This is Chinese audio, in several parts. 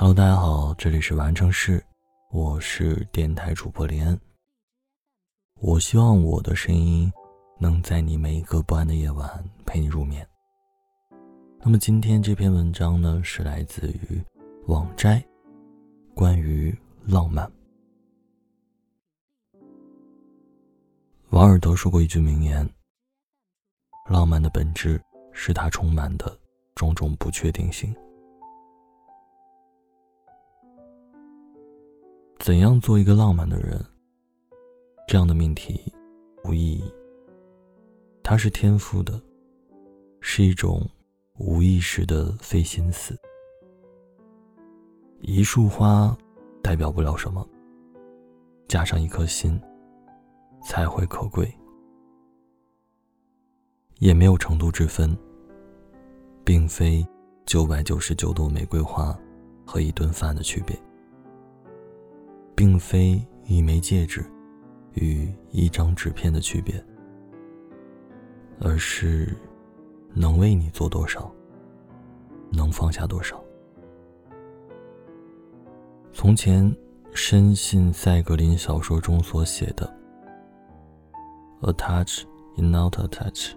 Hello，大家好，这里是完成式，我是电台主播林恩。我希望我的声音能在你每一个不安的夜晚陪你入眠。那么今天这篇文章呢，是来自于网摘，关于浪漫。王尔德说过一句名言：“浪漫的本质是它充满的种种不确定性。”怎样做一个浪漫的人？这样的命题无意义。它是天赋的，是一种无意识的费心思。一束花代表不了什么，加上一颗心。才会可贵，也没有程度之分，并非九百九十九朵玫瑰花和一顿饭的区别，并非一枚戒指与一张纸片的区别，而是能为你做多少，能放下多少。从前深信赛格林小说中所写的。A touch is not a touch。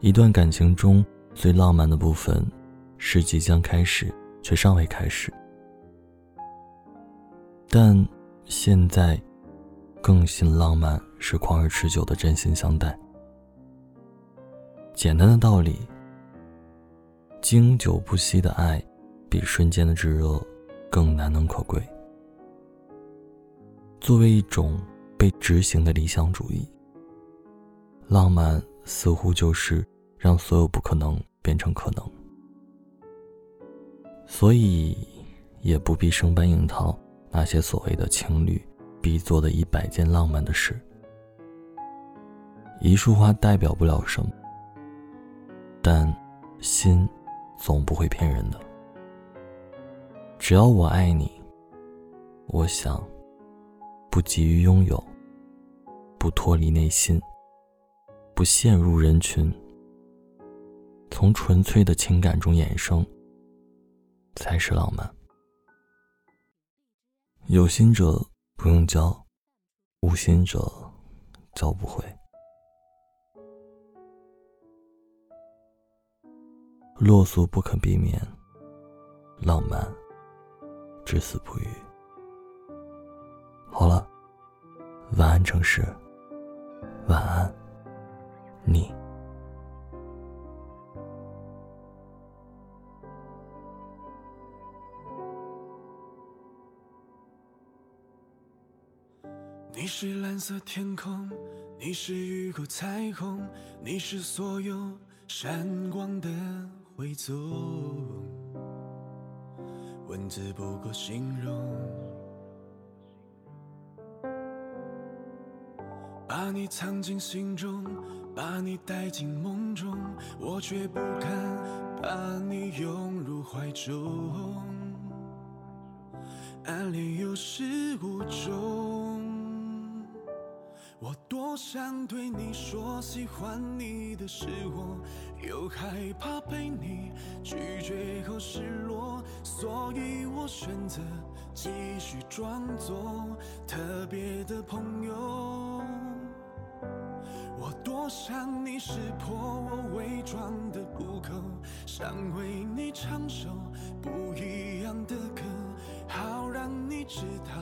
一段感情中最浪漫的部分，是即将开始却尚未开始。但现在，更信浪漫是旷而持久的真心相待。简单的道理，经久不息的爱，比瞬间的炙热更难能可贵。作为一种。被执行的理想主义，浪漫似乎就是让所有不可能变成可能，所以也不必生搬硬套那些所谓的情侣必做的一百件浪漫的事。一束花代表不了什么，但心总不会骗人的。只要我爱你，我想不急于拥有。不脱离内心，不陷入人群，从纯粹的情感中衍生，才是浪漫。有心者不用教，无心者教不会。落俗不可避免，浪漫至死不渝。好了，晚安，城市。晚安，你。你是蓝色天空，你是雨后彩虹，你是所有闪光的汇总，文字不够形容。把你藏进心中，把你带进梦中，我却不敢把你拥入怀中。暗恋有始无终，我多想对你说喜欢你的是我，又害怕被你拒绝后失落，所以我选择继续装作特别的朋友。我多想你识破我伪装的不够，想为你唱首不一样的歌，好让你知道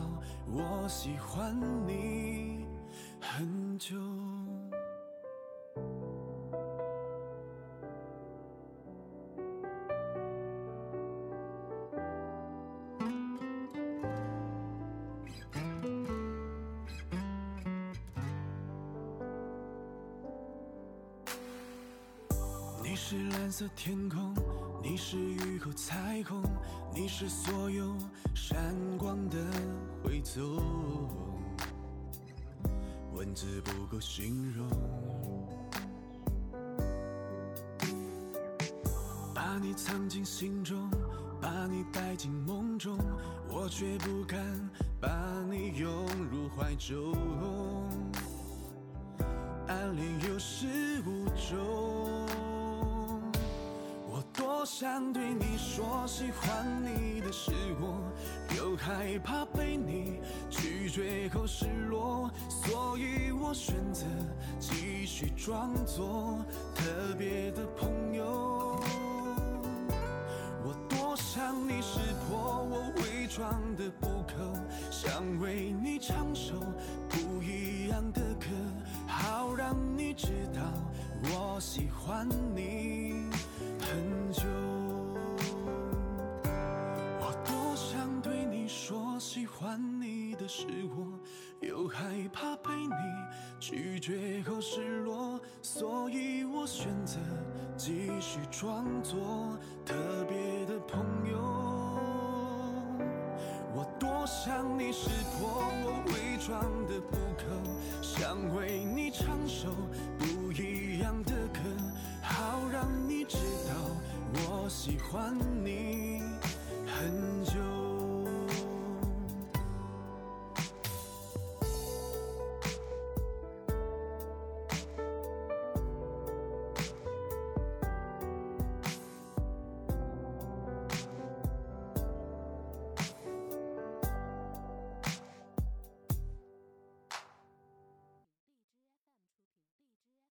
我喜欢你很久。是蓝色天空，你是雨后彩虹，你是所有闪光的汇总，文字不够形容。把你藏进心中，把你带进梦中，我却不敢把你拥入怀中。暗恋有始无终。多想对你说喜欢你的是我，又害怕被你拒绝后失落，所以我选择继续装作特别的朋友。我多想你识破我伪装的不够，想为你唱首不一样的歌，好让你知道我喜欢你。很久，我多想对你说喜欢你的是我，又害怕被你拒绝后失落，所以我选择继续装作特别的朋友。我多想你识破我伪装的不够，想为你唱首不一样的歌。好让你知道我喜欢你。